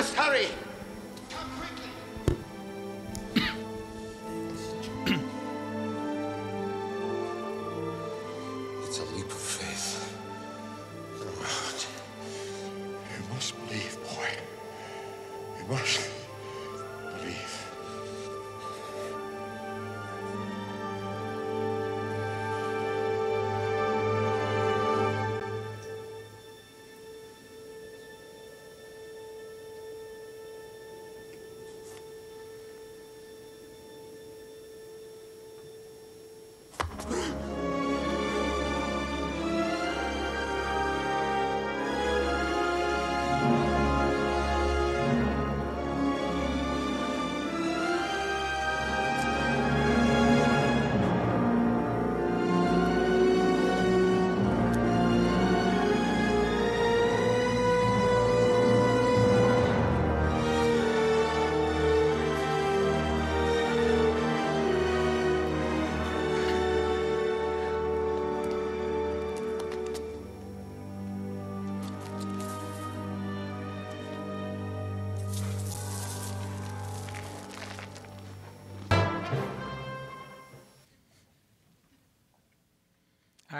must hurry.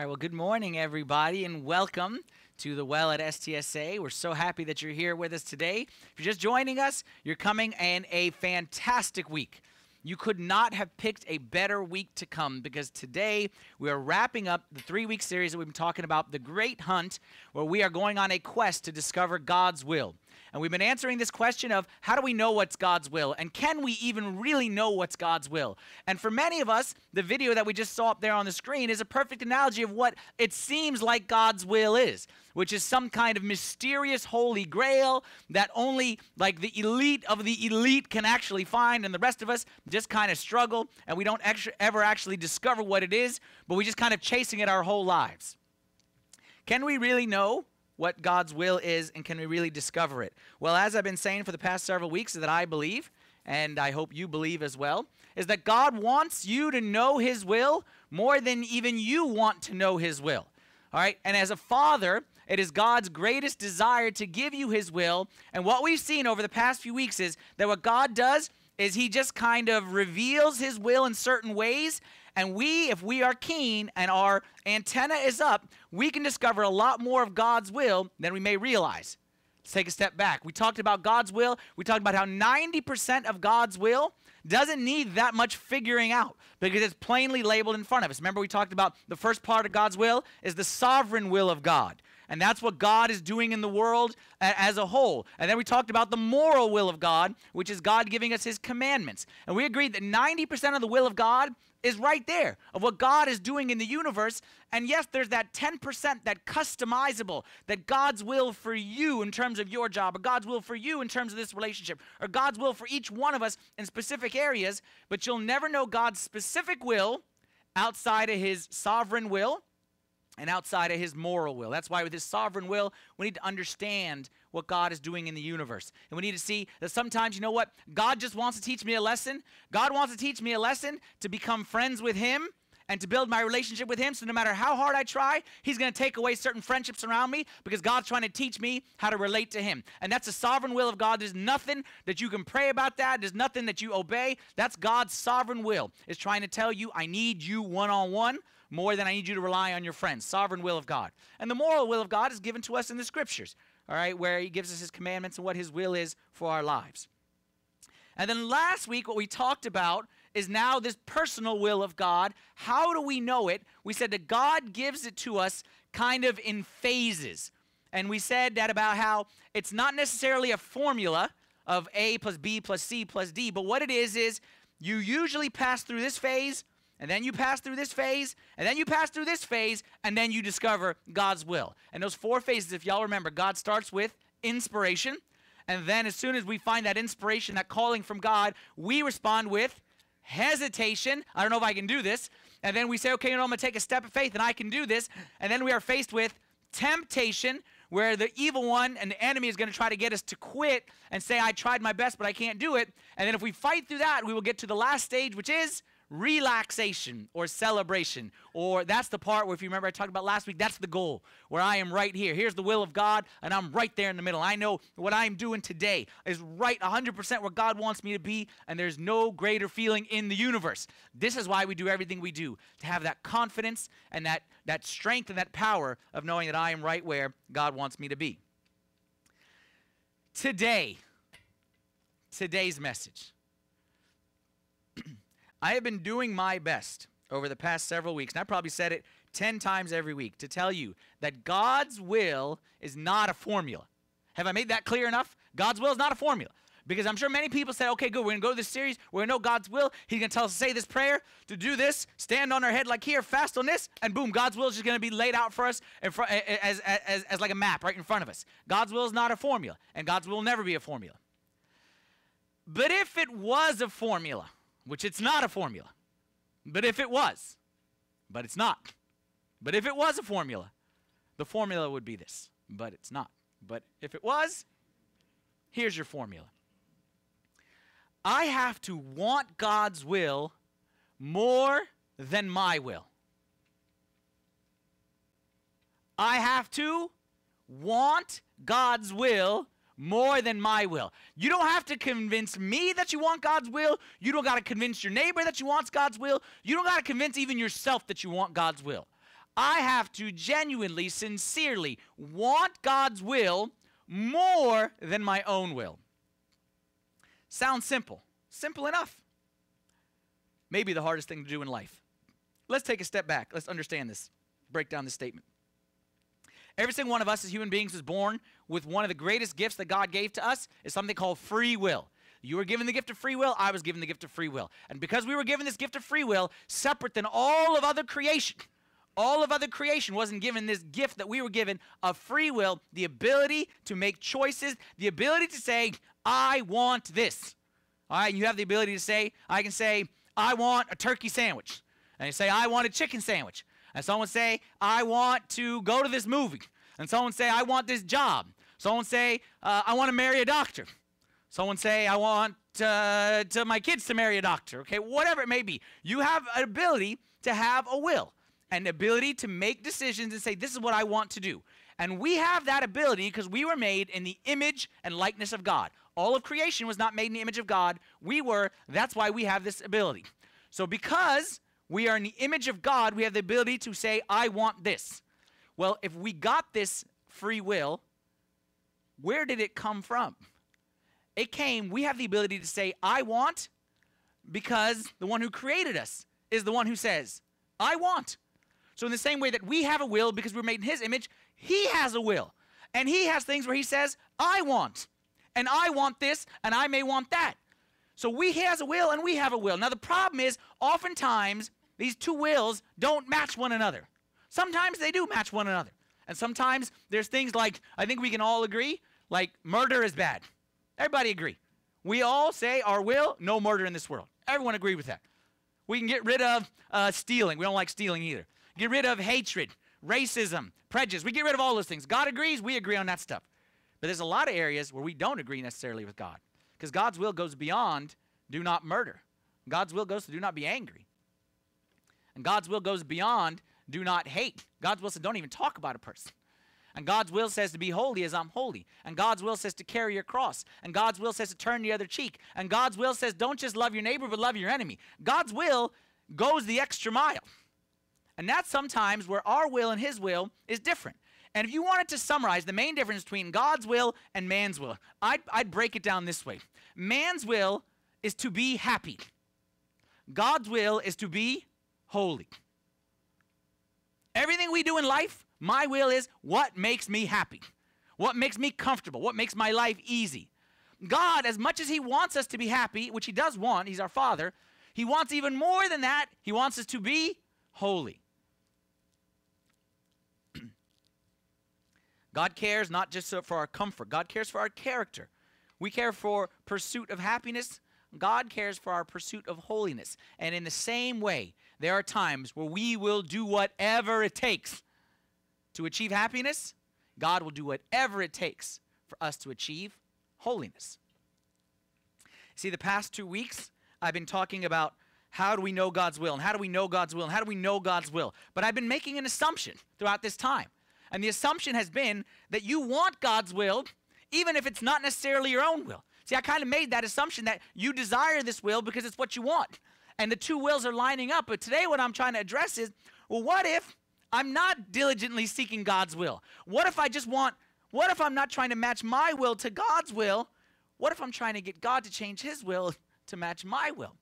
Right, well, good morning, everybody, and welcome to the Well at STSA. We're so happy that you're here with us today. If you're just joining us, you're coming in a fantastic week. You could not have picked a better week to come because today we are wrapping up the three week series that we've been talking about, The Great Hunt, where we are going on a quest to discover God's will. And we've been answering this question of how do we know what's God's will? And can we even really know what's God's will? And for many of us, the video that we just saw up there on the screen is a perfect analogy of what it seems like God's will is, which is some kind of mysterious holy grail that only like the elite of the elite can actually find. And the rest of us just kind of struggle and we don't ever actually discover what it is, but we just kind of chasing it our whole lives. Can we really know what God's will is and can we really discover it? Well, as I've been saying for the past several weeks, that I believe, and I hope you believe as well, is that God wants you to know His will more than even you want to know His will. All right? And as a father, it is God's greatest desire to give you His will. And what we've seen over the past few weeks is that what God does is He just kind of reveals His will in certain ways and we, if we are keen and our antenna is up, we can discover a lot more of God's will than we may realize. Let's take a step back. We talked about God's will. We talked about how 90% of God's will doesn't need that much figuring out because it's plainly labeled in front of us. Remember, we talked about the first part of God's will is the sovereign will of God. And that's what God is doing in the world as a whole. And then we talked about the moral will of God, which is God giving us his commandments. And we agreed that 90% of the will of God is right there of what God is doing in the universe. And yes, there's that 10% that customizable, that God's will for you in terms of your job, or God's will for you in terms of this relationship, or God's will for each one of us in specific areas. But you'll never know God's specific will outside of his sovereign will and outside of his moral will. That's why, with his sovereign will, we need to understand what God is doing in the universe. And we need to see that sometimes, you know what? God just wants to teach me a lesson. God wants to teach me a lesson to become friends with him and to build my relationship with him. So no matter how hard I try, he's going to take away certain friendships around me because God's trying to teach me how to relate to him. And that's the sovereign will of God. There's nothing that you can pray about that. There's nothing that you obey. That's God's sovereign will. Is trying to tell you, I need you one on one more than I need you to rely on your friends. Sovereign will of God. And the moral will of God is given to us in the scriptures, all right, where He gives us His commandments and what His will is for our lives. And then last week, what we talked about is now this personal will of God. How do we know it? We said that God gives it to us kind of in phases. And we said that about how it's not necessarily a formula of A plus B plus C plus D, but what it is is you usually pass through this phase and then you pass through this phase, and then you pass through this phase, and then you discover God's will. And those four phases, if y'all remember, God starts with inspiration, and then as soon as we find that inspiration, that calling from God, we respond with hesitation. I don't know if I can do this. And then we say, okay, you know, I'm going to take a step of faith, and I can do this. And then we are faced with temptation, where the evil one and the enemy is going to try to get us to quit and say, I tried my best, but I can't do it. And then if we fight through that, we will get to the last stage, which is relaxation or celebration. Or that's the part where, if you remember, I talked about last week, that's the goal, where I am right here. Here's the will of God, and I'm right there in the middle. I know what I'm doing today is right 100% where God wants me to be, and there's no greater feeling in the universe. This is why we do everything we do, to have that confidence and that, that strength and that power of knowing that I am right where God wants me to be. Today, today's message. I have been doing my best over the past several weeks, and I probably said it 10 times every week, to tell you that God's will is not a formula. Have I made that clear enough? God's will is not a formula. Because I'm sure many people say, okay, good, we're going to go to this series. We're going to know God's will. He's going to tell us to say this prayer, to do this, stand on our head like here, fast on this, and boom, God's will is just going to be laid out for us fr- as, as, as, as like a map right in front of us. God's will is not a formula, and God's will will never be a formula. But if it was a formula, which it's not a formula, but if it was, but it's not, but if it was a formula, the formula would be this, but it's not. But if it was, here's your formula I have to want God's will more than my will. I have to want God's will more than my will. You don't have to convince me that you want God's will. You don't got to convince your neighbor that you want God's will. You don't got to convince even yourself that you want God's will. I have to genuinely, sincerely want God's will more than my own will. Sounds simple. Simple enough. Maybe the hardest thing to do in life. Let's take a step back. Let's understand this. Break down this statement. Every single one of us as human beings was born with one of the greatest gifts that God gave to us is something called free will. You were given the gift of free will, I was given the gift of free will. And because we were given this gift of free will, separate than all of other creation, all of other creation wasn't given this gift that we were given of free will, the ability to make choices, the ability to say, I want this. All right, you have the ability to say, I can say, I want a turkey sandwich. And you say, I want a chicken sandwich. And someone say, I want to go to this movie. And someone say, I want this job. Someone say, uh, I want to marry a doctor. Someone say, I want uh, to my kids to marry a doctor. Okay, whatever it may be. You have an ability to have a will, an ability to make decisions and say, this is what I want to do. And we have that ability because we were made in the image and likeness of God. All of creation was not made in the image of God. We were. That's why we have this ability. So, because we are in the image of God. We have the ability to say, I want this. Well, if we got this free will, where did it come from? It came, we have the ability to say, I want, because the one who created us is the one who says, I want. So, in the same way that we have a will because we're made in his image, he has a will. And he has things where he says, I want. And I want this, and I may want that. So we he has a will and we have a will. Now the problem is oftentimes these two wills don't match one another. Sometimes they do match one another. And sometimes there's things like, I think we can all agree, like murder is bad. Everybody agree. We all say our will, no murder in this world. Everyone agree with that. We can get rid of uh, stealing. We don't like stealing either. Get rid of hatred, racism, prejudice. We get rid of all those things. God agrees, we agree on that stuff. But there's a lot of areas where we don't agree necessarily with God. Because God's will goes beyond do not murder. God's will goes to do not be angry. And God's will goes beyond do not hate. God's will says don't even talk about a person. And God's will says to be holy as I'm holy. And God's will says to carry your cross. And God's will says to turn the other cheek. And God's will says don't just love your neighbor, but love your enemy. God's will goes the extra mile. And that's sometimes where our will and His will is different. And if you wanted to summarize the main difference between God's will and man's will, I'd, I'd break it down this way Man's will is to be happy, God's will is to be holy. Everything we do in life, my will is what makes me happy, what makes me comfortable, what makes my life easy. God, as much as He wants us to be happy, which He does want, He's our Father, He wants even more than that. He wants us to be holy. God cares not just for our comfort, God cares for our character. We care for pursuit of happiness. God cares for our pursuit of holiness. And in the same way, there are times where we will do whatever it takes to achieve happiness. God will do whatever it takes for us to achieve holiness. See, the past two weeks, I've been talking about how do we know God's will? And how do we know God's will? And how do we know God's will? But I've been making an assumption throughout this time. And the assumption has been that you want God's will, even if it's not necessarily your own will. See, I kind of made that assumption that you desire this will because it's what you want. And the two wills are lining up. But today, what I'm trying to address is well, what if I'm not diligently seeking God's will? What if I just want, what if I'm not trying to match my will to God's will? What if I'm trying to get God to change his will to match my will?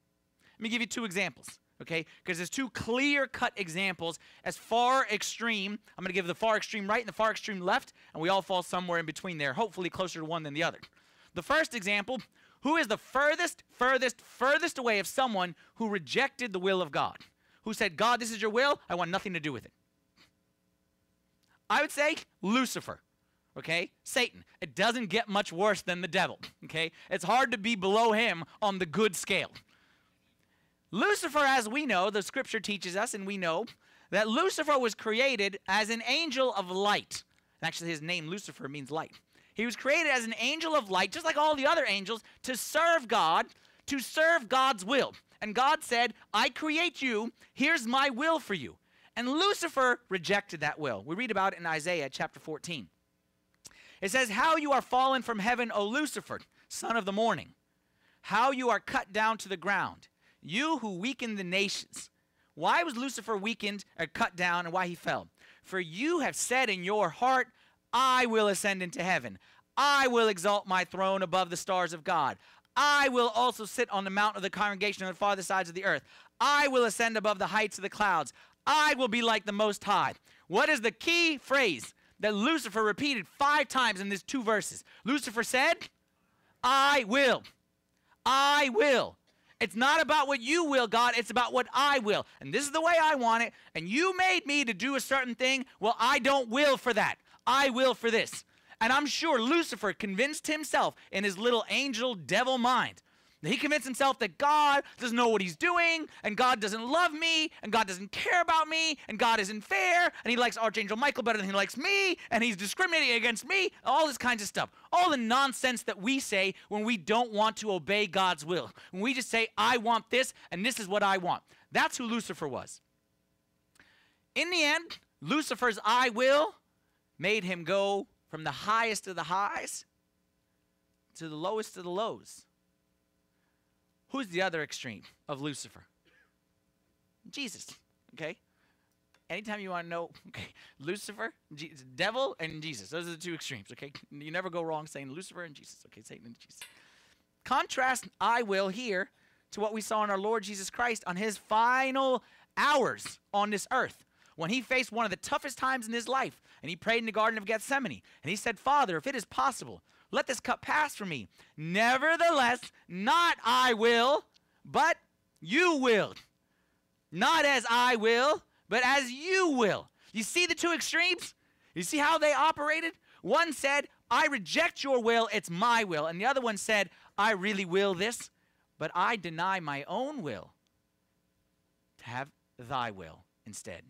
Let me give you two examples, okay? Because there's two clear cut examples as far extreme. I'm going to give the far extreme right and the far extreme left, and we all fall somewhere in between there, hopefully closer to one than the other. The first example who is the furthest, furthest, furthest away of someone who rejected the will of God? Who said, God, this is your will, I want nothing to do with it? I would say Lucifer okay? Satan. It doesn't get much worse than the devil, okay? It's hard to be below him on the good scale. Lucifer, as we know, the scripture teaches us, and we know that Lucifer was created as an angel of light. Actually, his name, Lucifer, means light. He was created as an angel of light, just like all the other angels, to serve God, to serve God's will. And God said, I create you, here's my will for you. And Lucifer rejected that will. We read about it in Isaiah chapter 14. It says, How you are fallen from heaven, O Lucifer, son of the morning. How you are cut down to the ground, you who weakened the nations. Why was Lucifer weakened or cut down and why he fell? For you have said in your heart, I will ascend into heaven. I will exalt my throne above the stars of God. I will also sit on the mount of the congregation on the farther sides of the earth. I will ascend above the heights of the clouds. I will be like the Most High. What is the key phrase? that Lucifer repeated five times in these two verses. Lucifer said, I will. I will. It's not about what you will, God. It's about what I will. And this is the way I want it. And you made me to do a certain thing. Well, I don't will for that. I will for this. And I'm sure Lucifer convinced himself in his little angel devil mind he convinced himself that God doesn't know what he's doing, and God doesn't love me, and God doesn't care about me, and God isn't fair, and he likes Archangel Michael better than he likes me, and he's discriminating against me, all this kinds of stuff. All the nonsense that we say when we don't want to obey God's will. When we just say, I want this, and this is what I want. That's who Lucifer was. In the end, Lucifer's I will made him go from the highest of the highs to the lowest of the lows. Who's the other extreme of Lucifer? Jesus. Okay? Anytime you want to know, okay, Lucifer, Je- devil, and Jesus. Those are the two extremes, okay? You never go wrong saying Lucifer and Jesus, okay? Satan and Jesus. Contrast I will here to what we saw in our Lord Jesus Christ on his final hours on this earth when he faced one of the toughest times in his life and he prayed in the Garden of Gethsemane and he said, Father, if it is possible, let this cup pass from me. Nevertheless, not I will, but you will. Not as I will, but as you will. You see the two extremes? You see how they operated? One said, I reject your will, it's my will. And the other one said, I really will this, but I deny my own will to have thy will instead.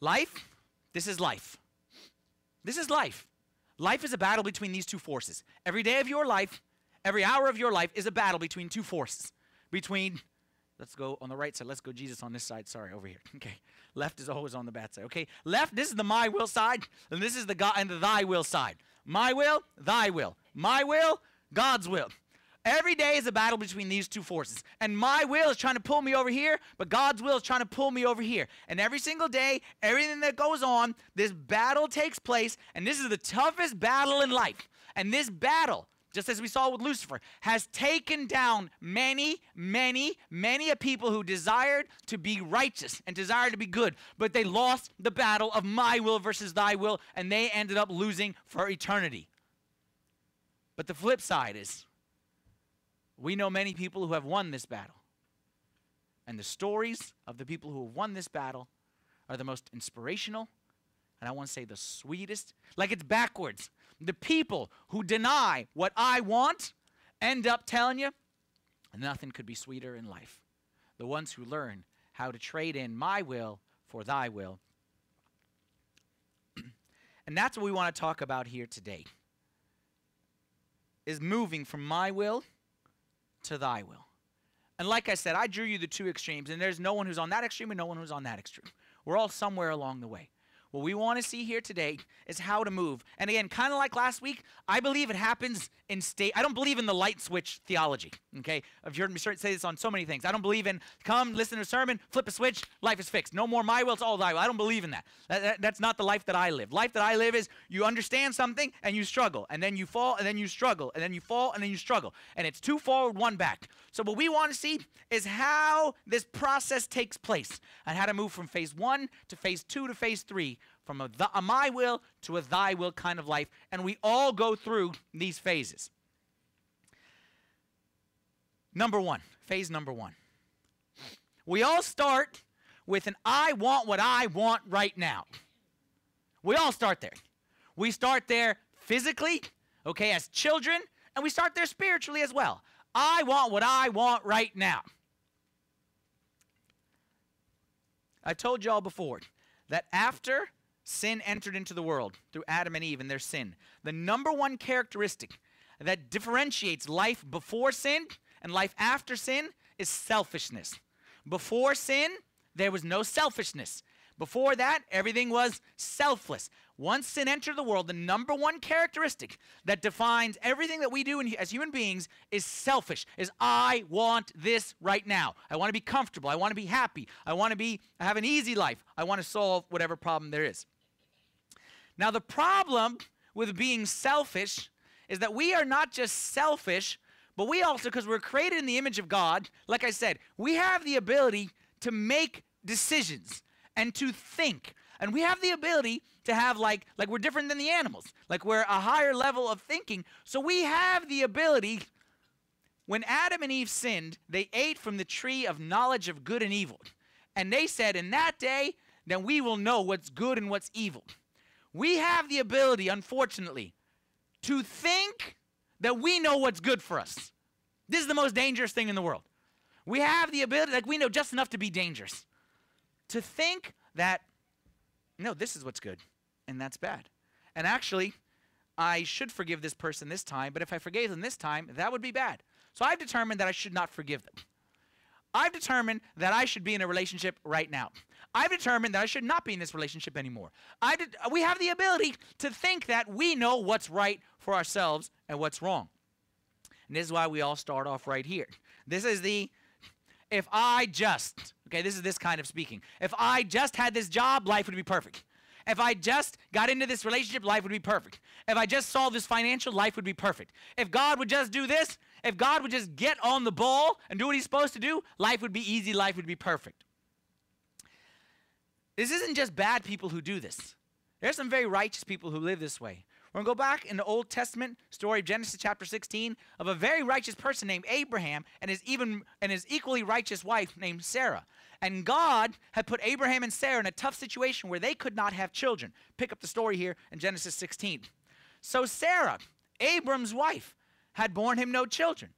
Life, this is life. This is life. Life is a battle between these two forces. Every day of your life, every hour of your life is a battle between two forces. Between, let's go on the right side, let's go Jesus on this side. Sorry, over here. Okay. Left is always on the bad side. Okay. Left, this is the my will side, and this is the God and the thy will side. My will, thy will. My will, God's will. Every day is a battle between these two forces. And my will is trying to pull me over here, but God's will is trying to pull me over here. And every single day, everything that goes on, this battle takes place. And this is the toughest battle in life. And this battle, just as we saw with Lucifer, has taken down many, many, many a people who desired to be righteous and desired to be good, but they lost the battle of my will versus thy will, and they ended up losing for eternity. But the flip side is we know many people who have won this battle. And the stories of the people who have won this battle are the most inspirational, and I want to say the sweetest. Like it's backwards. The people who deny what I want end up telling you nothing could be sweeter in life. The ones who learn how to trade in my will for thy will. and that's what we want to talk about here today. Is moving from my will to thy will. And like I said, I drew you the two extremes, and there's no one who's on that extreme and no one who's on that extreme. We're all somewhere along the way. What we want to see here today is how to move. And again, kind of like last week, I believe it happens in state. I don't believe in the light switch theology. Okay, I've heard me say this on so many things. I don't believe in come listen to a sermon, flip a switch, life is fixed. No more my will, it's all thy will. I don't believe in that. That, that. That's not the life that I live. Life that I live is you understand something and you struggle, and then you fall, and then you struggle, and then you fall, and then you struggle, and it's two forward, one back. So what we want to see is how this process takes place and how to move from phase one to phase two to phase three from a, th- a my will to a thy will kind of life. And we all go through these phases. Number one, phase number one. We all start with an I want what I want right now. We all start there. We start there physically, okay, as children, and we start there spiritually as well. I want what I want right now. I told y'all before that after sin entered into the world through Adam and Eve and their sin. The number one characteristic that differentiates life before sin and life after sin is selfishness. Before sin, there was no selfishness. Before that, everything was selfless. Once sin entered the world, the number one characteristic that defines everything that we do in, as human beings is selfish. Is I want this right now. I want to be comfortable. I want to be happy. I want to be have an easy life. I want to solve whatever problem there is. Now, the problem with being selfish is that we are not just selfish, but we also, because we're created in the image of God, like I said, we have the ability to make decisions and to think. And we have the ability to have like like we're different than the animals. Like we're a higher level of thinking. So we have the ability when Adam and Eve sinned, they ate from the tree of knowledge of good and evil. And they said, "In that day, then we will know what's good and what's evil." We have the ability, unfortunately, to think that we know what's good for us. This is the most dangerous thing in the world. We have the ability, like we know just enough to be dangerous, to think that, no, this is what's good, and that's bad. And actually, I should forgive this person this time, but if I forgave them this time, that would be bad. So I've determined that I should not forgive them. I've determined that I should be in a relationship right now. I've determined that I should not be in this relationship anymore. I did, we have the ability to think that we know what's right for ourselves and what's wrong. And this is why we all start off right here. This is the if I just, okay, this is this kind of speaking. If I just had this job, life would be perfect. If I just got into this relationship, life would be perfect. If I just solved this financial, life would be perfect. If God would just do this, if God would just get on the ball and do what he's supposed to do, life would be easy, life would be perfect. This isn't just bad people who do this. There's some very righteous people who live this way. We're going to go back in the Old Testament story of Genesis chapter 16 of a very righteous person named Abraham and his even and his equally righteous wife named Sarah. And God had put Abraham and Sarah in a tough situation where they could not have children. Pick up the story here in Genesis 16. So Sarah, Abram's wife, had borne him no children.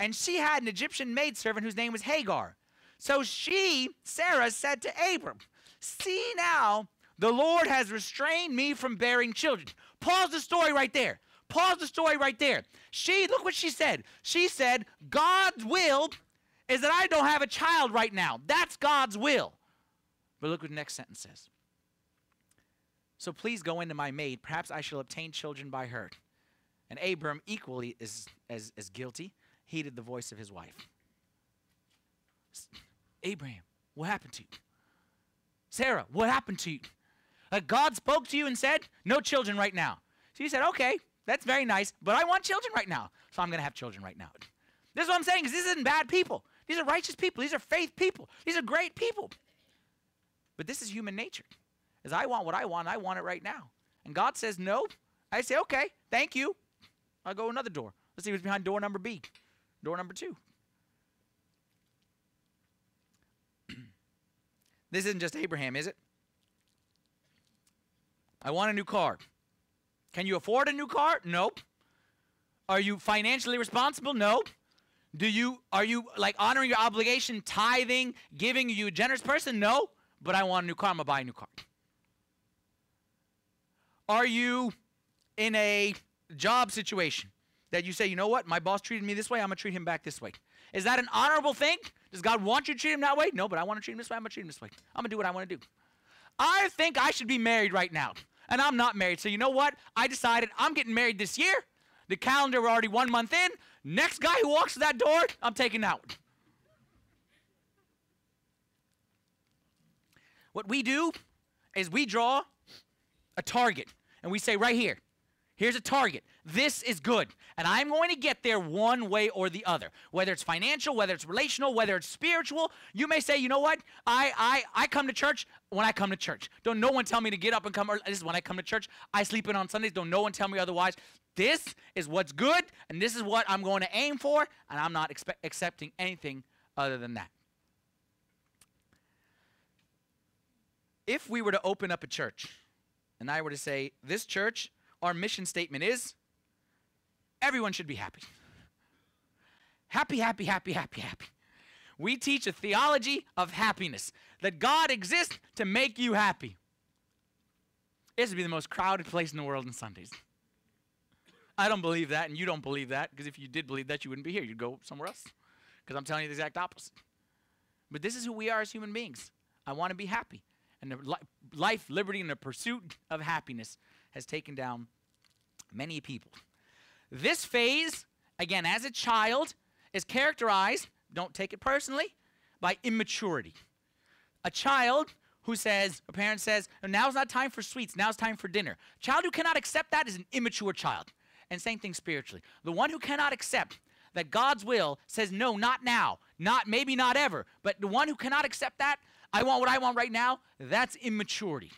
And she had an Egyptian maidservant whose name was Hagar. So she, Sarah, said to Abram, See now, the Lord has restrained me from bearing children. Pause the story right there. Pause the story right there. She, look what she said. She said, God's will is that I don't have a child right now. That's God's will. But look what the next sentence says. So please go into my maid. Perhaps I shall obtain children by her. And Abram, equally as, as, as guilty, heeded the voice of his wife. Abraham, what happened to you? Sarah, what happened to you? God spoke to you and said, No children right now. So you said, Okay, that's very nice, but I want children right now. So I'm going to have children right now. This is what I'm saying is this isn't bad people. These are righteous people. These are faith people. These are great people. But this is human nature. As I want what I want, I want it right now. And God says no. I say, okay, thank you. I'll go another door. Let's see what's behind door number B. Door number two. This isn't just Abraham, is it? I want a new car. Can you afford a new car? Nope. Are you financially responsible? No. Do you are you like honoring your obligation, tithing, giving? You a generous person? No. But I want a new car. I'm gonna buy a new car. Are you in a job situation that you say, you know what, my boss treated me this way, I'm gonna treat him back this way? Is that an honorable thing? Does God want you to treat him that way? No, but I want to treat him this way. I'm going to treat him this way. I'm going to do what I want to do. I think I should be married right now, and I'm not married. So you know what? I decided I'm getting married this year. The calendar, we're already one month in. Next guy who walks that door, I'm taking out. What we do is we draw a target and we say, right here, here's a target. This is good. And I'm going to get there one way or the other. Whether it's financial, whether it's relational, whether it's spiritual. You may say, you know what? I I, I come to church when I come to church. Don't no one tell me to get up and come early. This is when I come to church. I sleep in on Sundays. Don't no one tell me otherwise. This is what's good, and this is what I'm going to aim for, and I'm not expe- accepting anything other than that. If we were to open up a church, and I were to say, this church, our mission statement is everyone should be happy. Happy, happy, happy, happy, happy. We teach a theology of happiness that God exists to make you happy. This would be the most crowded place in the world on Sundays. I don't believe that, and you don't believe that, because if you did believe that, you wouldn't be here. You'd go somewhere else. Because I'm telling you the exact opposite. But this is who we are as human beings. I want to be happy. And li- life, liberty, and the pursuit of happiness has taken down many people. This phase, again, as a child, is characterized, don't take it personally, by immaturity. A child who says, a parent says, oh, now's not time for sweets, now's time for dinner. Child who cannot accept that is an immature child. And same thing spiritually. The one who cannot accept that God's will says, no, not now, not maybe not ever, but the one who cannot accept that, I want what I want right now, that's immaturity.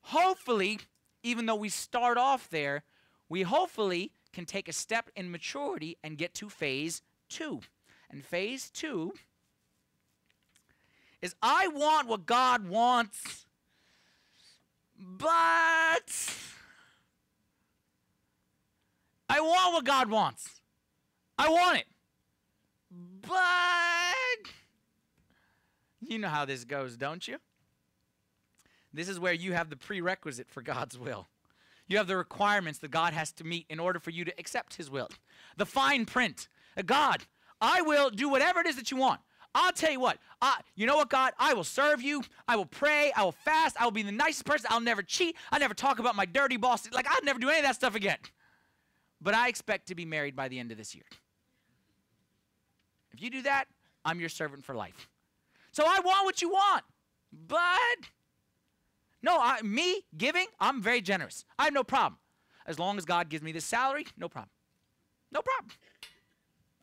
Hopefully, even though we start off there, we hopefully can take a step in maturity and get to phase two. And phase two is I want what God wants, but I want what God wants. I want it. But you know how this goes, don't you? This is where you have the prerequisite for God's will. You have the requirements that God has to meet in order for you to accept His will. The fine print. Uh, God, I will do whatever it is that you want. I'll tell you what. I, you know what, God? I will serve you. I will pray. I will fast. I will be the nicest person. I'll never cheat. I'll never talk about my dirty boss. Like, I'll never do any of that stuff again. But I expect to be married by the end of this year. If you do that, I'm your servant for life. So I want what you want. But no, I, me giving, I'm very generous. I have no problem. As long as God gives me this salary, no problem. No problem.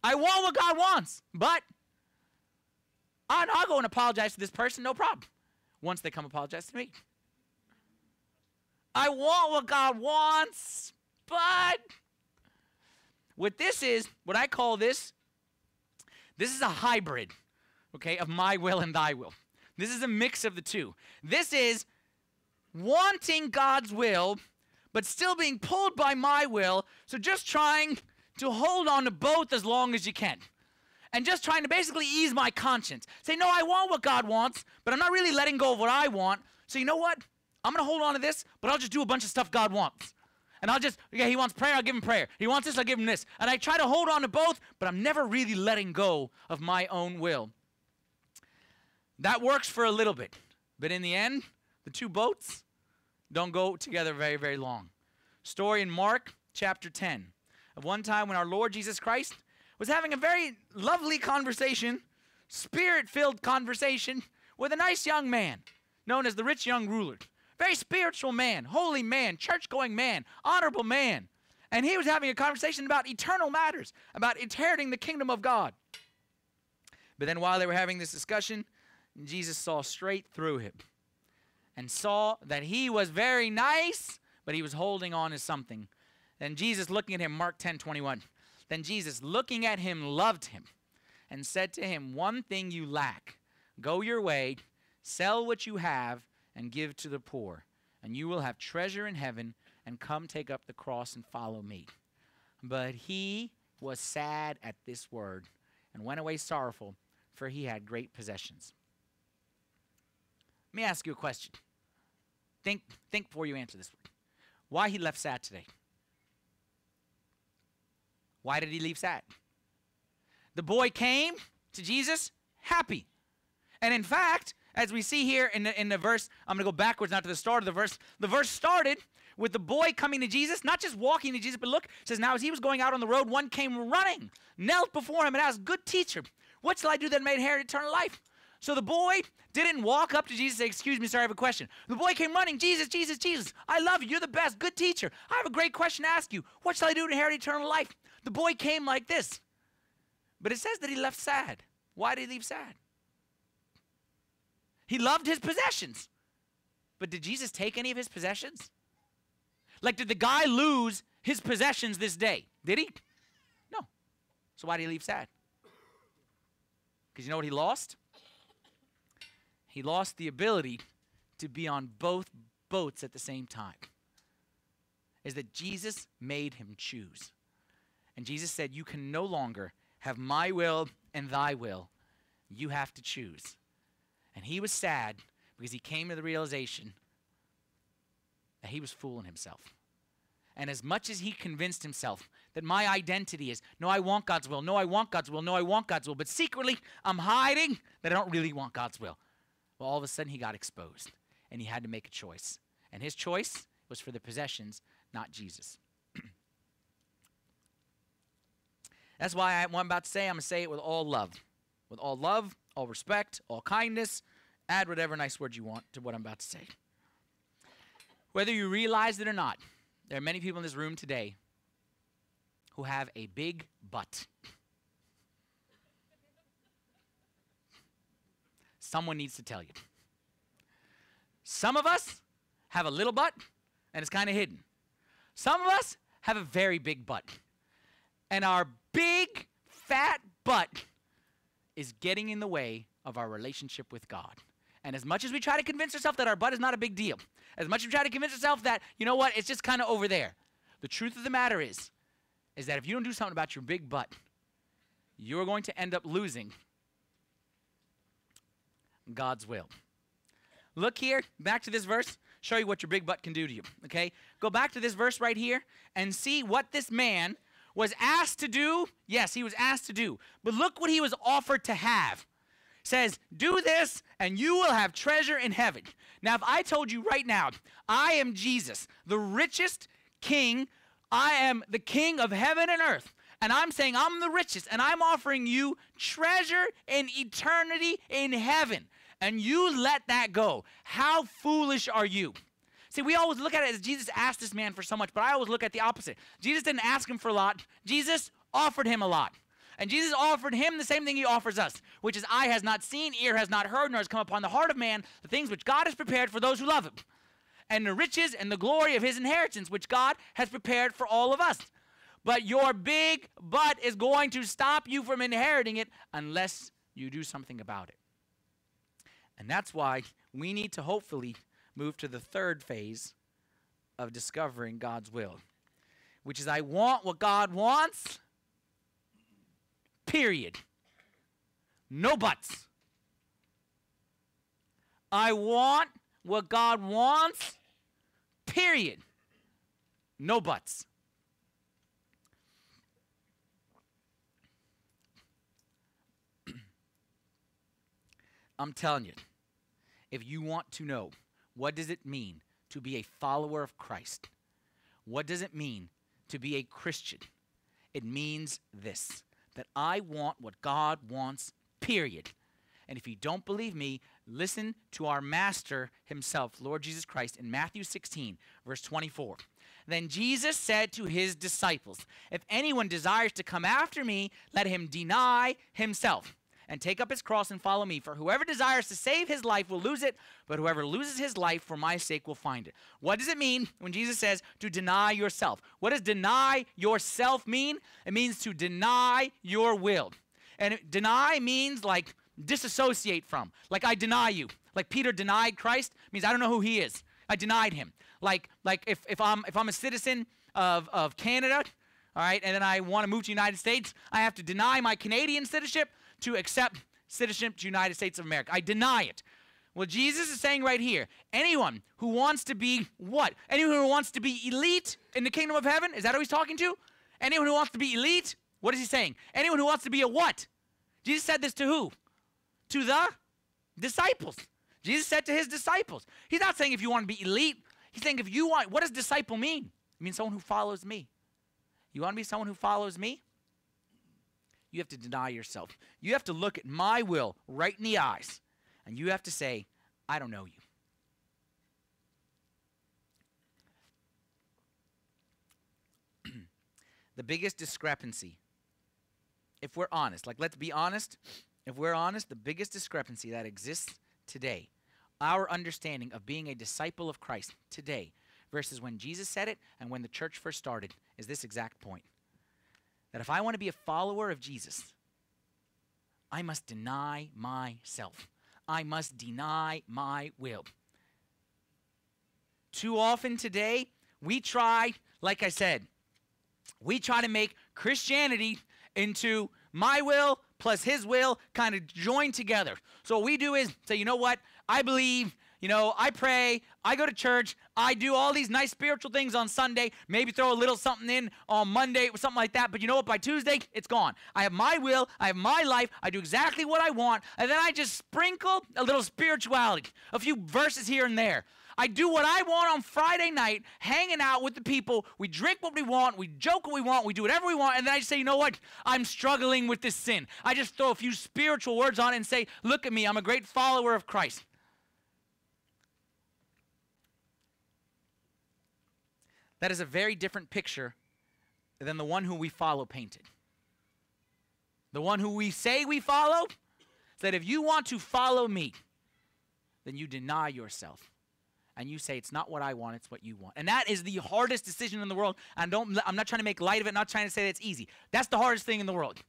I want what God wants, but I'll, I'll go and apologize to this person, no problem. Once they come apologize to me. I want what God wants, but what this is, what I call this, this is a hybrid, okay, of my will and thy will. This is a mix of the two. This is wanting God's will, but still being pulled by my will. So just trying to hold on to both as long as you can. And just trying to basically ease my conscience. Say, no, I want what God wants, but I'm not really letting go of what I want. So you know what? I'm going to hold on to this, but I'll just do a bunch of stuff God wants. And I'll just, yeah, he wants prayer, I'll give him prayer. He wants this, I'll give him this. And I try to hold on to both, but I'm never really letting go of my own will. That works for a little bit. But in the end, the two boats don't go together very, very long. Story in Mark chapter 10 of one time when our Lord Jesus Christ was having a very lovely conversation, spirit filled conversation with a nice young man known as the rich young ruler. Very spiritual man, holy man, church going man, honorable man. And he was having a conversation about eternal matters, about inheriting the kingdom of God. But then while they were having this discussion, Jesus saw straight through him and saw that he was very nice, but he was holding on to something. Then Jesus, looking at him, Mark 10 21. Then Jesus, looking at him, loved him and said to him, One thing you lack. Go your way, sell what you have, and give to the poor, and you will have treasure in heaven, and come take up the cross and follow me. But he was sad at this word and went away sorrowful, for he had great possessions. Let me ask you a question. Think, think before you answer this one. Why he left sad today? Why did he leave sad? The boy came to Jesus happy. And in fact, as we see here in the, in the verse, I'm going to go backwards, not to the start of the verse. The verse started with the boy coming to Jesus, not just walking to Jesus, but look, says, Now as he was going out on the road, one came running, knelt before him, and asked, Good teacher, what shall I do that may inherit eternal life? So the boy didn't walk up to Jesus and say, Excuse me, sir, I have a question. The boy came running, Jesus, Jesus, Jesus, I love you. You're the best. Good teacher. I have a great question to ask you. What shall I do to inherit eternal life? The boy came like this. But it says that he left sad. Why did he leave sad? He loved his possessions. But did Jesus take any of his possessions? Like, did the guy lose his possessions this day? Did he? No. So why did he leave sad? Because you know what he lost? He lost the ability to be on both boats at the same time. Is that Jesus made him choose. And Jesus said, You can no longer have my will and thy will. You have to choose. And he was sad because he came to the realization that he was fooling himself. And as much as he convinced himself that my identity is, no, I want God's will, no, I want God's will, no, I want God's will, but secretly I'm hiding that I don't really want God's will. Well, all of a sudden he got exposed and he had to make a choice. And his choice was for the possessions, not Jesus. That's why I, what I'm about to say, I'm going to say it with all love. With all love, all respect, all kindness. Add whatever nice word you want to what I'm about to say. Whether you realize it or not, there are many people in this room today who have a big butt. Someone needs to tell you. Some of us have a little butt and it's kind of hidden. Some of us have a very big butt. And our big, fat butt is getting in the way of our relationship with God. And as much as we try to convince ourselves that our butt is not a big deal, as much as we try to convince ourselves that, you know what, it's just kind of over there, the truth of the matter is, is that if you don't do something about your big butt, you're going to end up losing God's will. Look here, back to this verse, show you what your big butt can do to you, okay? Go back to this verse right here and see what this man was asked to do. Yes, he was asked to do. But look what he was offered to have. Says, do this and you will have treasure in heaven. Now, if I told you right now, I am Jesus, the richest king, I am the king of heaven and earth, and I'm saying I'm the richest, and I'm offering you treasure in eternity in heaven, and you let that go, how foolish are you? See, we always look at it as Jesus asked this man for so much, but I always look at the opposite. Jesus didn't ask him for a lot, Jesus offered him a lot. And Jesus offered him the same thing he offers us, which is eye has not seen, ear has not heard, nor has come upon the heart of man the things which God has prepared for those who love him, and the riches and the glory of his inheritance, which God has prepared for all of us. But your big butt is going to stop you from inheriting it unless you do something about it. And that's why we need to hopefully move to the third phase of discovering God's will, which is I want what God wants, period. No buts. I want what God wants, period. No buts. I'm telling you, if you want to know what does it mean to be a follower of Christ? What does it mean to be a Christian? It means this that I want what God wants, period. And if you don't believe me, listen to our Master himself, Lord Jesus Christ, in Matthew 16, verse 24. Then Jesus said to his disciples, If anyone desires to come after me, let him deny himself and take up his cross and follow me. For whoever desires to save his life will lose it, but whoever loses his life for my sake will find it. What does it mean when Jesus says to deny yourself? What does deny yourself mean? It means to deny your will. And deny means like disassociate from. Like I deny you. Like Peter denied Christ means I don't know who he is. I denied him. Like like if, if I'm if I'm a citizen of, of Canada, all right, and then I want to move to the United States, I have to deny my Canadian citizenship to accept citizenship to United States of America. I deny it. Well, Jesus is saying right here anyone who wants to be what? Anyone who wants to be elite in the kingdom of heaven? Is that who he's talking to? Anyone who wants to be elite? What is he saying? Anyone who wants to be a what? Jesus said this to who? To the disciples. Jesus said to his disciples. He's not saying if you want to be elite. He's saying if you want, what does disciple mean? It means someone who follows me. You want to be someone who follows me? You have to deny yourself. You have to look at my will right in the eyes, and you have to say, I don't know you. the biggest discrepancy, if we're honest, like let's be honest, if we're honest, the biggest discrepancy that exists today, our understanding of being a disciple of Christ today versus when Jesus said it and when the church first started is this exact point. That if I want to be a follower of Jesus, I must deny myself. I must deny my will. Too often today, we try, like I said, we try to make Christianity into my will plus his will kind of joined together. So what we do is say, you know what? I believe, you know, I pray, I go to church, I do all these nice spiritual things on Sunday, maybe throw a little something in on Monday, or something like that. But you know what? By Tuesday, it's gone. I have my will, I have my life, I do exactly what I want, and then I just sprinkle a little spirituality, a few verses here and there. I do what I want on Friday night, hanging out with the people. We drink what we want, we joke what we want, we do whatever we want, and then I just say, you know what? I'm struggling with this sin. I just throw a few spiritual words on it and say, look at me, I'm a great follower of Christ. That is a very different picture than the one who we follow painted. The one who we say we follow said, if you want to follow me, then you deny yourself and you say it's not what I want, it's what you want. And that is the hardest decision in the world. And don't I'm not trying to make light of it, not trying to say that it's easy. That's the hardest thing in the world.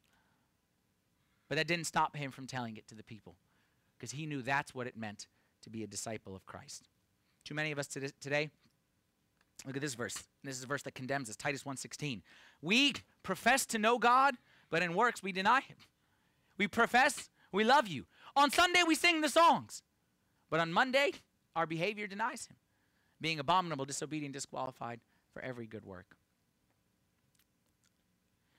But that didn't stop him from telling it to the people because he knew that's what it meant to be a disciple of Christ. Too many of us today Look at this verse. This is a verse that condemns us. Titus 1:16. We profess to know God, but in works we deny him. We profess we love you. On Sunday we sing the songs. But on Monday our behavior denies him, being abominable, disobedient, disqualified for every good work.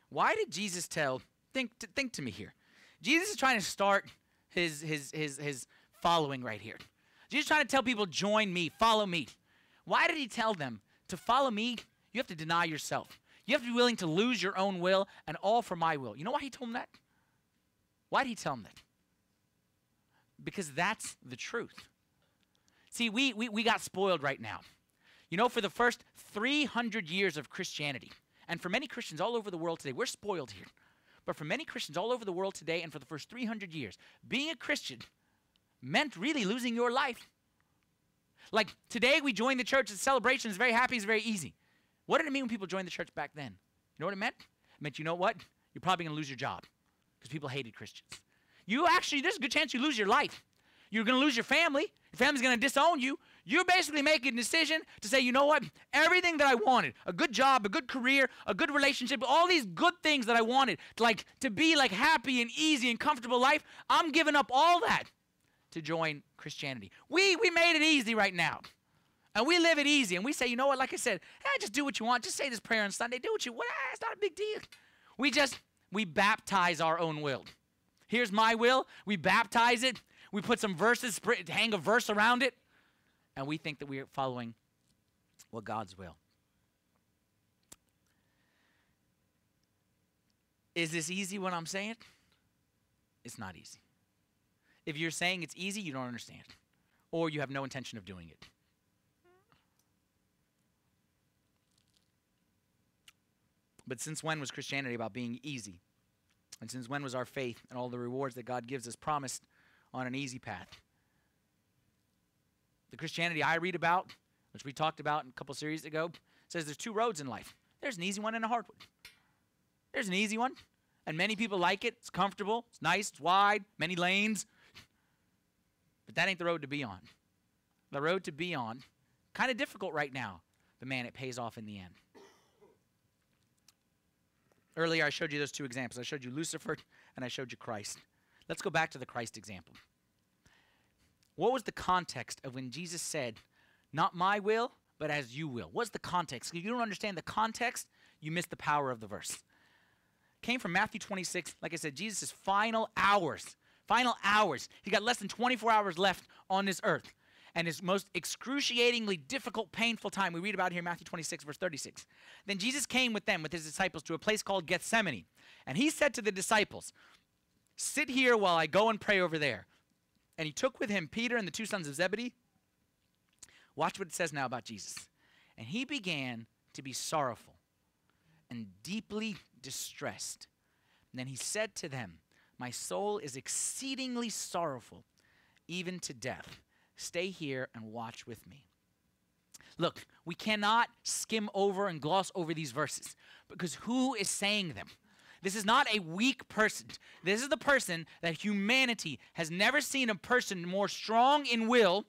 Why did Jesus tell think to, think to me here. Jesus is trying to start his his his his following right here. Jesus trying to tell people join me, follow me. Why did he tell them to follow me, you have to deny yourself. You have to be willing to lose your own will and all for my will. You know why he told them that? Why did he tell them that? Because that's the truth. See, we, we, we got spoiled right now. You know, for the first 300 years of Christianity, and for many Christians all over the world today, we're spoiled here. But for many Christians all over the world today, and for the first 300 years, being a Christian meant really losing your life. Like today, we join the church. The celebration is very happy. It's very easy. What did it mean when people joined the church back then? You know what it meant? It meant, you know what? You're probably going to lose your job because people hated Christians. You actually, there's a good chance you lose your life. You're going to lose your family. Your family's going to disown you. You're basically making a decision to say, you know what? Everything that I wanted, a good job, a good career, a good relationship, all these good things that I wanted, like to be like happy and easy and comfortable life, I'm giving up all that to join Christianity. We, we made it easy right now. And we live it easy. And we say, you know what, like I said, hey, just do what you want. Just say this prayer on Sunday. Do what you want. It's not a big deal. We just, we baptize our own will. Here's my will. We baptize it. We put some verses, hang a verse around it. And we think that we are following what God's will. Is this easy what I'm saying? It's not easy. If you're saying it's easy, you don't understand, or you have no intention of doing it. But since when was Christianity about being easy? And since when was our faith and all the rewards that God gives us promised on an easy path? The Christianity I read about, which we talked about a couple series ago, says there's two roads in life. There's an easy one and a hard one. There's an easy one, and many people like it. It's comfortable, it's nice, it's wide, many lanes. But that ain't the road to be on. The road to be on, kind of difficult right now, but man, it pays off in the end. Earlier, I showed you those two examples. I showed you Lucifer and I showed you Christ. Let's go back to the Christ example. What was the context of when Jesus said, Not my will, but as you will? What's the context? If you don't understand the context, you miss the power of the verse. came from Matthew 26. Like I said, Jesus' final hours. Final hours. He got less than 24 hours left on this earth. And his most excruciatingly difficult, painful time, we read about here in Matthew 26, verse 36. Then Jesus came with them, with his disciples, to a place called Gethsemane. And he said to the disciples, Sit here while I go and pray over there. And he took with him Peter and the two sons of Zebedee. Watch what it says now about Jesus. And he began to be sorrowful and deeply distressed. And then he said to them, My soul is exceedingly sorrowful, even to death. Stay here and watch with me. Look, we cannot skim over and gloss over these verses because who is saying them? This is not a weak person. This is the person that humanity has never seen a person more strong in will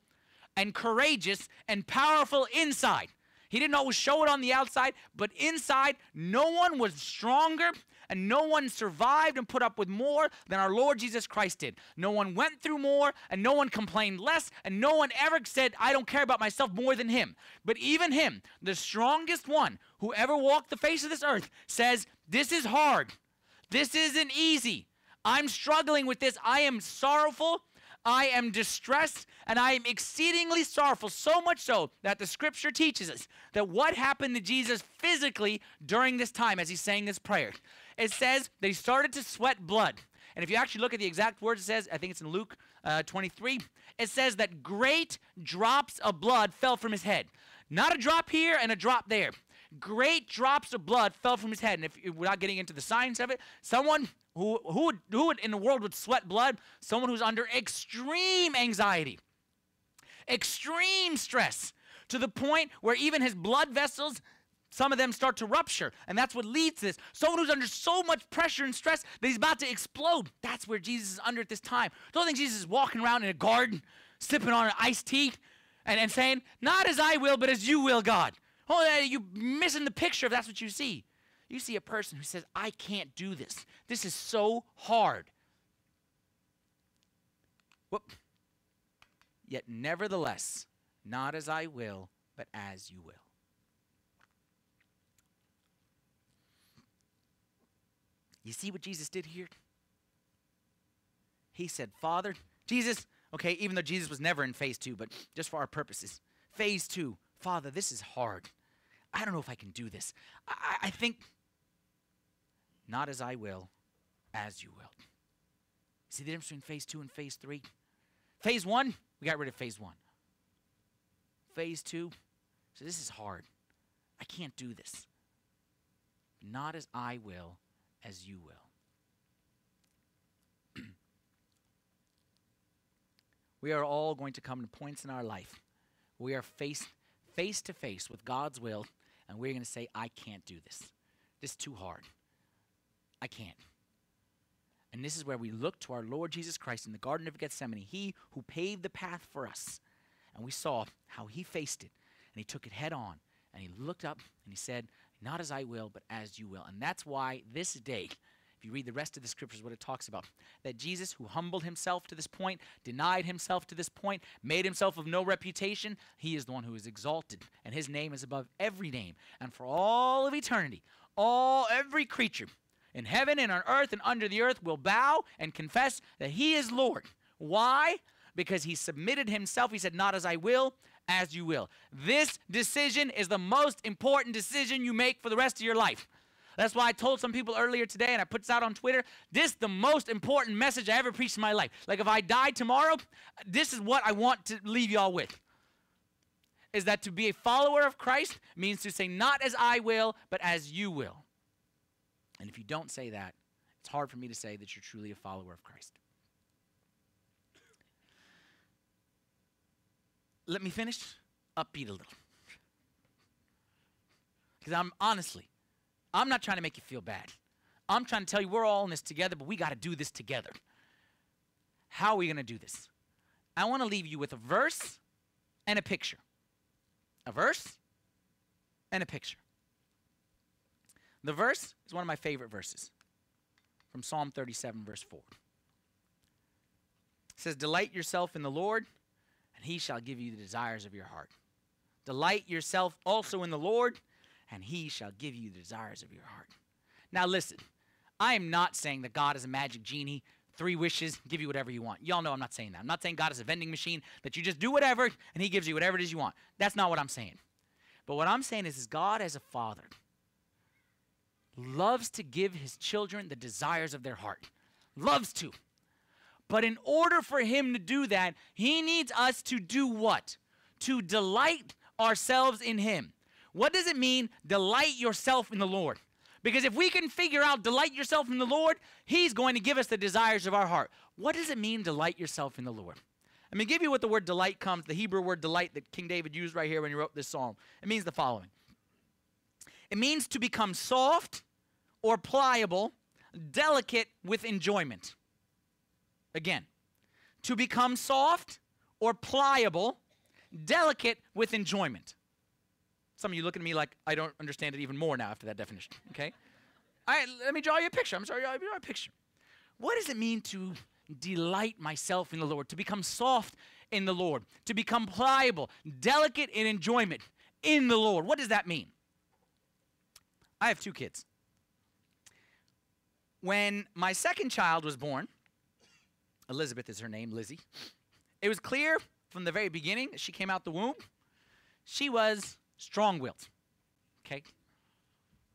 and courageous and powerful inside. He didn't always show it on the outside, but inside, no one was stronger and no one survived and put up with more than our Lord Jesus Christ did. No one went through more and no one complained less, and no one ever said, I don't care about myself more than him. But even him, the strongest one who ever walked the face of this earth, says, This is hard. This isn't easy. I'm struggling with this. I am sorrowful. I am distressed and I am exceedingly sorrowful, so much so that the scripture teaches us that what happened to Jesus physically during this time as he's saying this prayer. It says they started to sweat blood. And if you actually look at the exact words, it says, I think it's in Luke uh, 23, it says that great drops of blood fell from his head. Not a drop here and a drop there. Great drops of blood fell from his head. And if we're not getting into the science of it, someone who, who, would, who would in the world would sweat blood? Someone who's under extreme anxiety, extreme stress, to the point where even his blood vessels some of them start to rupture, and that's what leads to this. Someone who's under so much pressure and stress that he's about to explode. That's where Jesus is under at this time. Don't think Jesus is walking around in a garden, sipping on an iced tea, and, and saying, Not as I will, but as you will, God. Oh, you're missing the picture if that's what you see. You see a person who says, I can't do this. This is so hard. Whoop. Yet, nevertheless, not as I will, but as you will. You see what Jesus did here? He said, Father, Jesus, okay, even though Jesus was never in phase two, but just for our purposes, phase two, Father, this is hard. I don't know if I can do this. I, I think, not as I will, as you will. See the difference between phase two and phase three? Phase one, we got rid of phase one. Phase two, so this is hard. I can't do this. Not as I will, as you will. we are all going to come to points in our life we are face face to face with God's will and we're going to say I can't do this. This is too hard. I can't. And this is where we look to our Lord Jesus Christ in the Garden of Gethsemane, He who paved the path for us. And we saw how He faced it, and He took it head on, and He looked up and He said, not as I will, but as you will. And that's why this day, if you read the rest of the scriptures, what it talks about, that Jesus, who humbled himself to this point, denied himself to this point, made himself of no reputation, he is the one who is exalted, and his name is above every name. And for all of eternity, all every creature in heaven and on earth and under the earth will bow and confess that he is Lord. Why? Because he submitted himself. He said, Not as I will, as you will. This decision is the most important decision you make for the rest of your life. That's why I told some people earlier today, and I put this out on Twitter. This is the most important message I ever preached in my life. Like if I die tomorrow, this is what I want to leave y'all with. Is that to be a follower of Christ means to say, not as I will, but as you will. And if you don't say that, it's hard for me to say that you're truly a follower of Christ. Let me finish upbeat a little. Because I'm honestly, I'm not trying to make you feel bad. I'm trying to tell you we're all in this together, but we got to do this together. How are we going to do this? I want to leave you with a verse and a picture. A verse and a picture. The verse is one of my favorite verses from Psalm 37, verse 4. It says, Delight yourself in the Lord and he shall give you the desires of your heart. Delight yourself also in the Lord, and he shall give you the desires of your heart. Now, listen, I am not saying that God is a magic genie, three wishes, give you whatever you want. Y'all know I'm not saying that. I'm not saying God is a vending machine that you just do whatever and he gives you whatever it is you want. That's not what I'm saying. But what I'm saying is, is God as a father loves to give his children the desires of their heart. Loves to. But in order for him to do that, he needs us to do what? To delight ourselves in him. What does it mean, delight yourself in the Lord? Because if we can figure out delight yourself in the Lord, he's going to give us the desires of our heart. What does it mean, delight yourself in the Lord? Let me give you what the word delight comes, the Hebrew word delight that King David used right here when he wrote this psalm. It means the following it means to become soft or pliable, delicate with enjoyment. Again, to become soft or pliable, delicate with enjoyment. Some of you look at me like I don't understand it even more now after that definition. Okay? All right, let me draw you a picture. I'm sorry, I'll draw a picture. What does it mean to delight myself in the Lord, to become soft in the Lord, to become pliable, delicate in enjoyment in the Lord? What does that mean? I have two kids. When my second child was born, Elizabeth is her name, Lizzie, it was clear from the very beginning that she came out the womb, she was strong willed. Okay?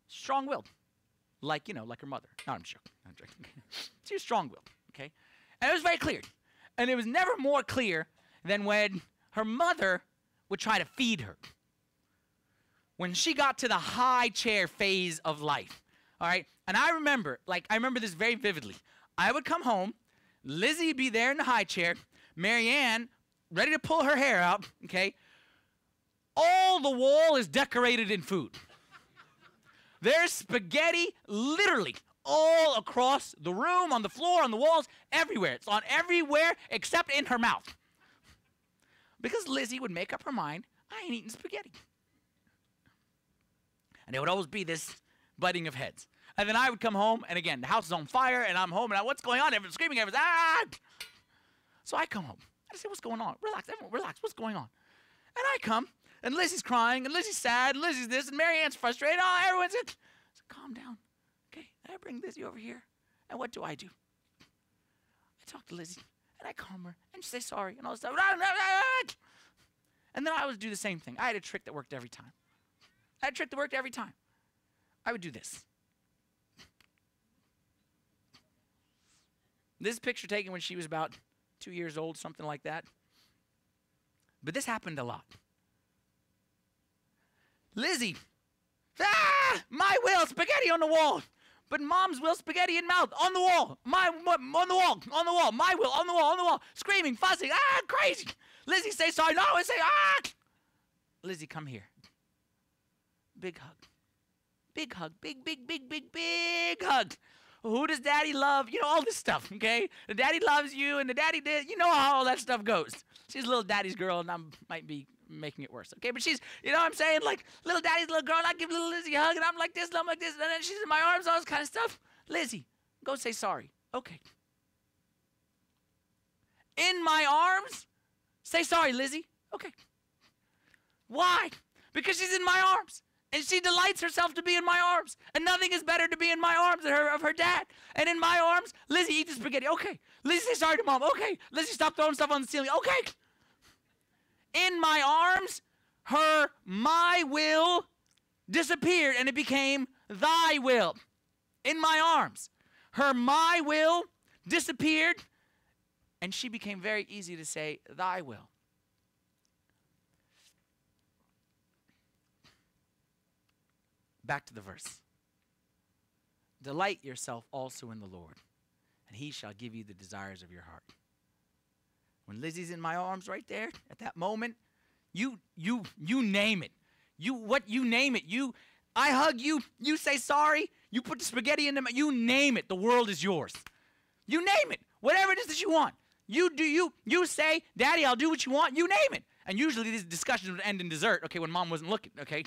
Strong willed. Like, you know, like her mother. No, I'm joking. I'm joking. she was strong willed. Okay? And it was very clear. And it was never more clear than when her mother would try to feed her. When she got to the high chair phase of life. All right? And I remember, like, I remember this very vividly. I would come home, Lizzie be there in the high chair, Marianne ready to pull her hair out, okay? All the wall is decorated in food. There's spaghetti literally all across the room, on the floor, on the walls, everywhere. It's on everywhere except in her mouth. Because Lizzie would make up her mind, I ain't eating spaghetti. And there would always be this butting of heads. And then I would come home, and again, the house is on fire, and I'm home, and I, what's going on? Everyone's screaming, everyone's ah! So I come home. I say, what's going on? Relax, everyone, relax. What's going on? And I come, and Lizzie's crying, and Lizzie's sad, and Lizzie's this, and Marianne's frustrated. Oh, everyone's it. So calm down. Okay, I bring Lizzie over here, and what do I do? I talk to Lizzie, and I calm her, and she say sorry, and all this stuff. And then I would do the same thing. I had a trick that worked every time. I had a trick that worked every time. I would do this. This picture taken when she was about two years old, something like that. But this happened a lot. Lizzie, ah, my will, spaghetti on the wall. But mom's will, spaghetti in mouth, on the wall. My, on the wall, on the wall. My will, on the wall, on the wall. Screaming, fussing, ah, crazy. Lizzie, say sorry. No, I say, ah. Lizzie, come here. Big hug. Big hug. Big, big, big, big, big hug. Who does daddy love? You know, all this stuff, okay? The daddy loves you and the daddy did. You know how all that stuff goes. She's a little daddy's girl and I might be making it worse, okay? But she's, you know what I'm saying? Like, little daddy's little girl and I give little Lizzie a hug and I'm like this and I'm like this and then she's in my arms, all this kind of stuff. Lizzie, go say sorry. Okay. In my arms? Say sorry, Lizzie. Okay. Why? Because she's in my arms. And she delights herself to be in my arms. And nothing is better to be in my arms than her of her dad. And in my arms, Lizzie eats the spaghetti. Okay. Lizzie say sorry to mom. Okay. Lizzie stop throwing stuff on the ceiling. Okay. In my arms, her my will disappeared and it became thy will. In my arms. Her my will disappeared and she became very easy to say, thy will. Back to the verse. Delight yourself also in the Lord, and he shall give you the desires of your heart. When Lizzie's in my arms right there at that moment, you you you name it. You what you name it. You I hug you, you say sorry, you put the spaghetti in them, you name it. The world is yours. You name it. Whatever it is that you want. You do you you say, Daddy, I'll do what you want, you name it. And usually these discussions would end in dessert, okay, when mom wasn't looking, okay?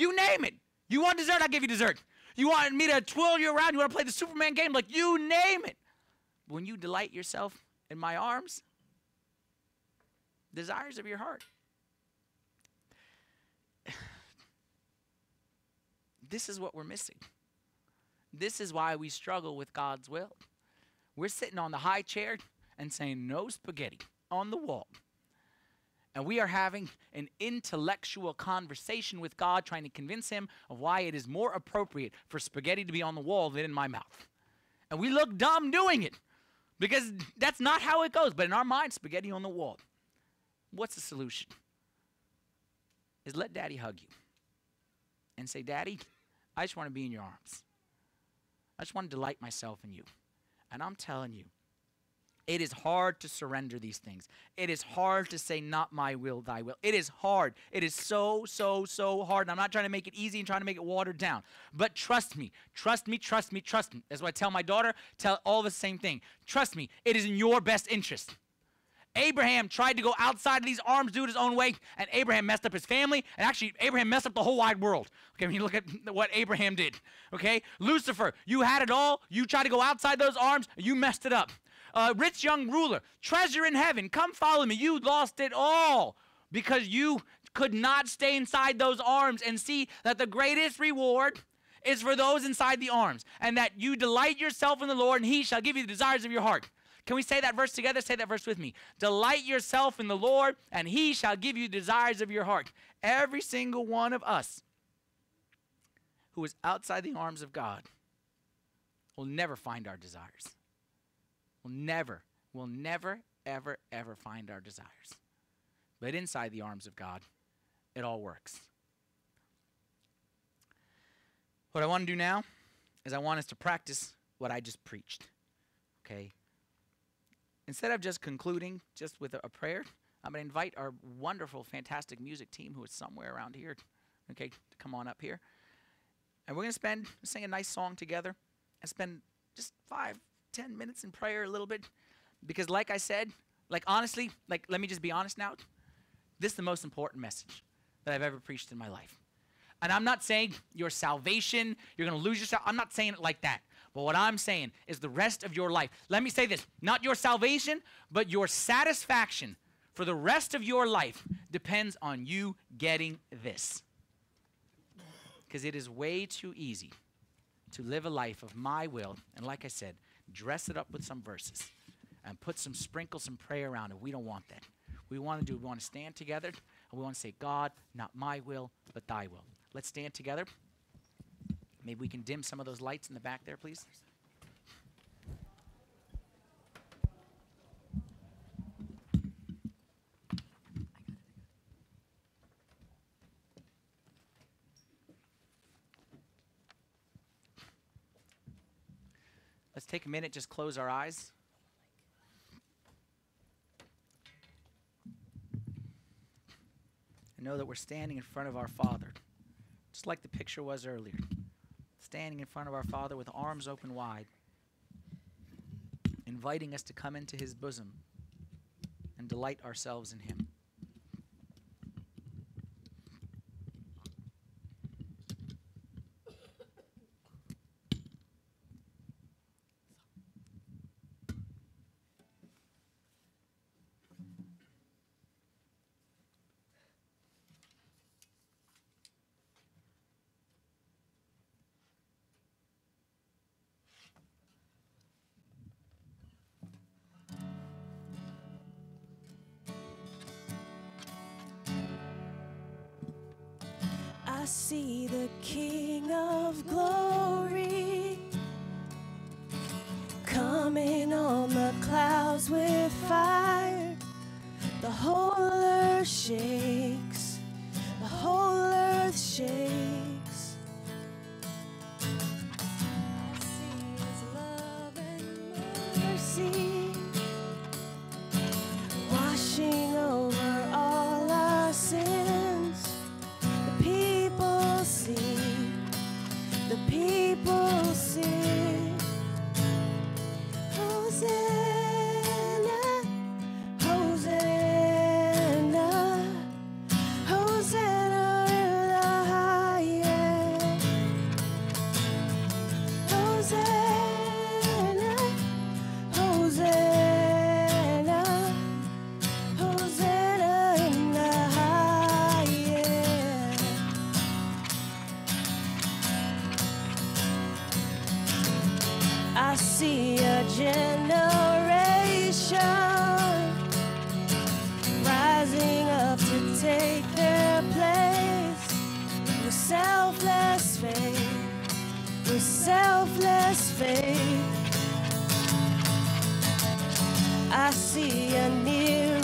You name it. You want dessert? I'll give you dessert. You want me to twirl you around? You want to play the Superman game? Like, you name it. When you delight yourself in my arms, desires of your heart. This is what we're missing. This is why we struggle with God's will. We're sitting on the high chair and saying, no spaghetti on the wall. And we are having an intellectual conversation with God, trying to convince Him of why it is more appropriate for spaghetti to be on the wall than in my mouth. And we look dumb doing it because that's not how it goes. But in our mind, spaghetti on the wall. What's the solution? Is let daddy hug you and say, Daddy, I just want to be in your arms. I just want to delight myself in you. And I'm telling you, it is hard to surrender these things. It is hard to say, Not my will, thy will. It is hard. It is so, so, so hard. And I'm not trying to make it easy and trying to make it watered down. But trust me, trust me, trust me, trust me. That's what I tell my daughter, tell all the same thing. Trust me, it is in your best interest. Abraham tried to go outside of these arms, do it his own way, and Abraham messed up his family, and actually, Abraham messed up the whole wide world. Okay, when you look at what Abraham did. Okay, Lucifer, you had it all, you tried to go outside those arms, you messed it up. Uh, rich young ruler, treasure in heaven, come follow me. You lost it all because you could not stay inside those arms and see that the greatest reward is for those inside the arms, and that you delight yourself in the Lord, and He shall give you the desires of your heart. Can we say that verse together? Say that verse with me. Delight yourself in the Lord, and he shall give you desires of your heart. Every single one of us who is outside the arms of God will never find our desires. Will never, we'll never, ever, ever find our desires. But inside the arms of God, it all works. What I want to do now is I want us to practice what I just preached. Okay? Instead of just concluding just with a, a prayer, I'm going to invite our wonderful, fantastic music team who is somewhere around here, okay, to come on up here. And we're going to spend, sing a nice song together and spend just five, ten minutes in prayer a little bit. Because, like I said, like honestly, like let me just be honest now. This is the most important message that I've ever preached in my life. And I'm not saying your salvation, you're going to lose yourself. I'm not saying it like that. But what I'm saying is the rest of your life. Let me say this not your salvation, but your satisfaction for the rest of your life depends on you getting this. Because it is way too easy to live a life of my will. And like I said, dress it up with some verses and put some sprinkle some prayer around it. We don't want that. We want to do, we want to stand together and we want to say, God, not my will, but thy will. Let's stand together. Maybe we can dim some of those lights in the back there, please. Take a minute, just close our eyes. And know that we're standing in front of our Father, just like the picture was earlier standing in front of our Father with arms open wide, inviting us to come into His bosom and delight ourselves in Him. I see a generation rising up to take their place with selfless faith, with selfless faith. I see a near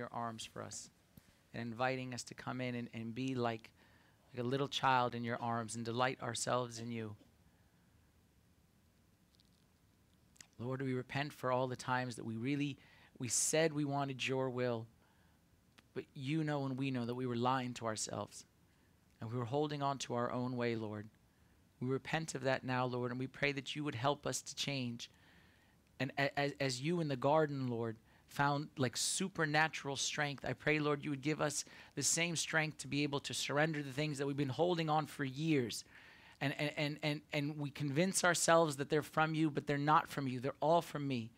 your arms for us and inviting us to come in and, and be like, like a little child in your arms and delight ourselves in you. Lord, we repent for all the times that we really we said we wanted your will, but you know and we know that we were lying to ourselves and we were holding on to our own way, Lord. We repent of that now, Lord, and we pray that you would help us to change. And as, as you in the garden, Lord, found like supernatural strength, I pray, Lord, you would give us the same strength to be able to surrender the things that we've been holding on for years. And, and, and, and, and we convince ourselves that they're from you, but they're not from you. They're all from me.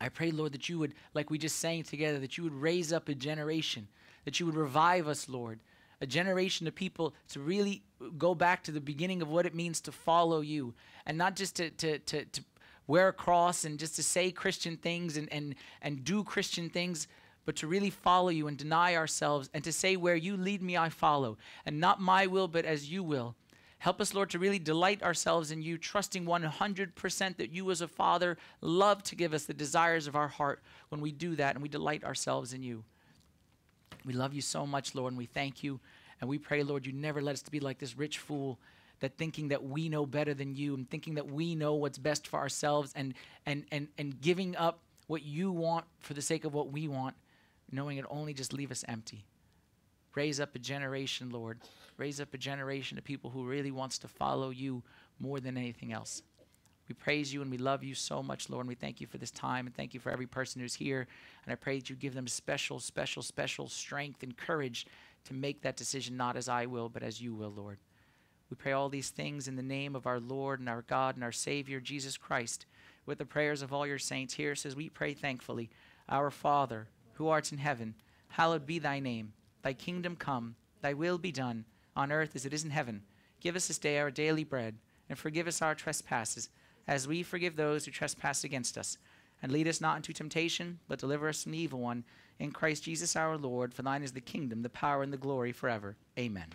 I pray, Lord, that you would, like we just sang together, that you would raise up a generation, that you would revive us, Lord, a generation of people to really go back to the beginning of what it means to follow you, and not just to to to, to wear a cross and just to say Christian things and and and do Christian things. But to really follow you and deny ourselves and to say, Where you lead me, I follow. And not my will, but as you will. Help us, Lord, to really delight ourselves in you, trusting 100% that you, as a father, love to give us the desires of our heart when we do that and we delight ourselves in you. We love you so much, Lord, and we thank you. And we pray, Lord, you never let us to be like this rich fool that thinking that we know better than you and thinking that we know what's best for ourselves and and and and giving up what you want for the sake of what we want, knowing it only just leave us empty. Raise up a generation, Lord. Raise up a generation of people who really wants to follow you more than anything else. We praise you and we love you so much, Lord. And we thank you for this time and thank you for every person who's here. And I pray that you give them special, special, special strength and courage to make that decision, not as I will, but as you will, Lord. We pray all these things in the name of our Lord and our God and our Savior, Jesus Christ, with the prayers of all your saints. Here says, We pray thankfully, Our Father, who art in heaven, hallowed be thy name. Thy kingdom come, thy will be done, on earth as it is in heaven. Give us this day our daily bread, and forgive us our trespasses, as we forgive those who trespass against us. And lead us not into temptation, but deliver us from the evil one. in Christ Jesus our Lord. For thine is the kingdom, the power, and the glory forever. Amen.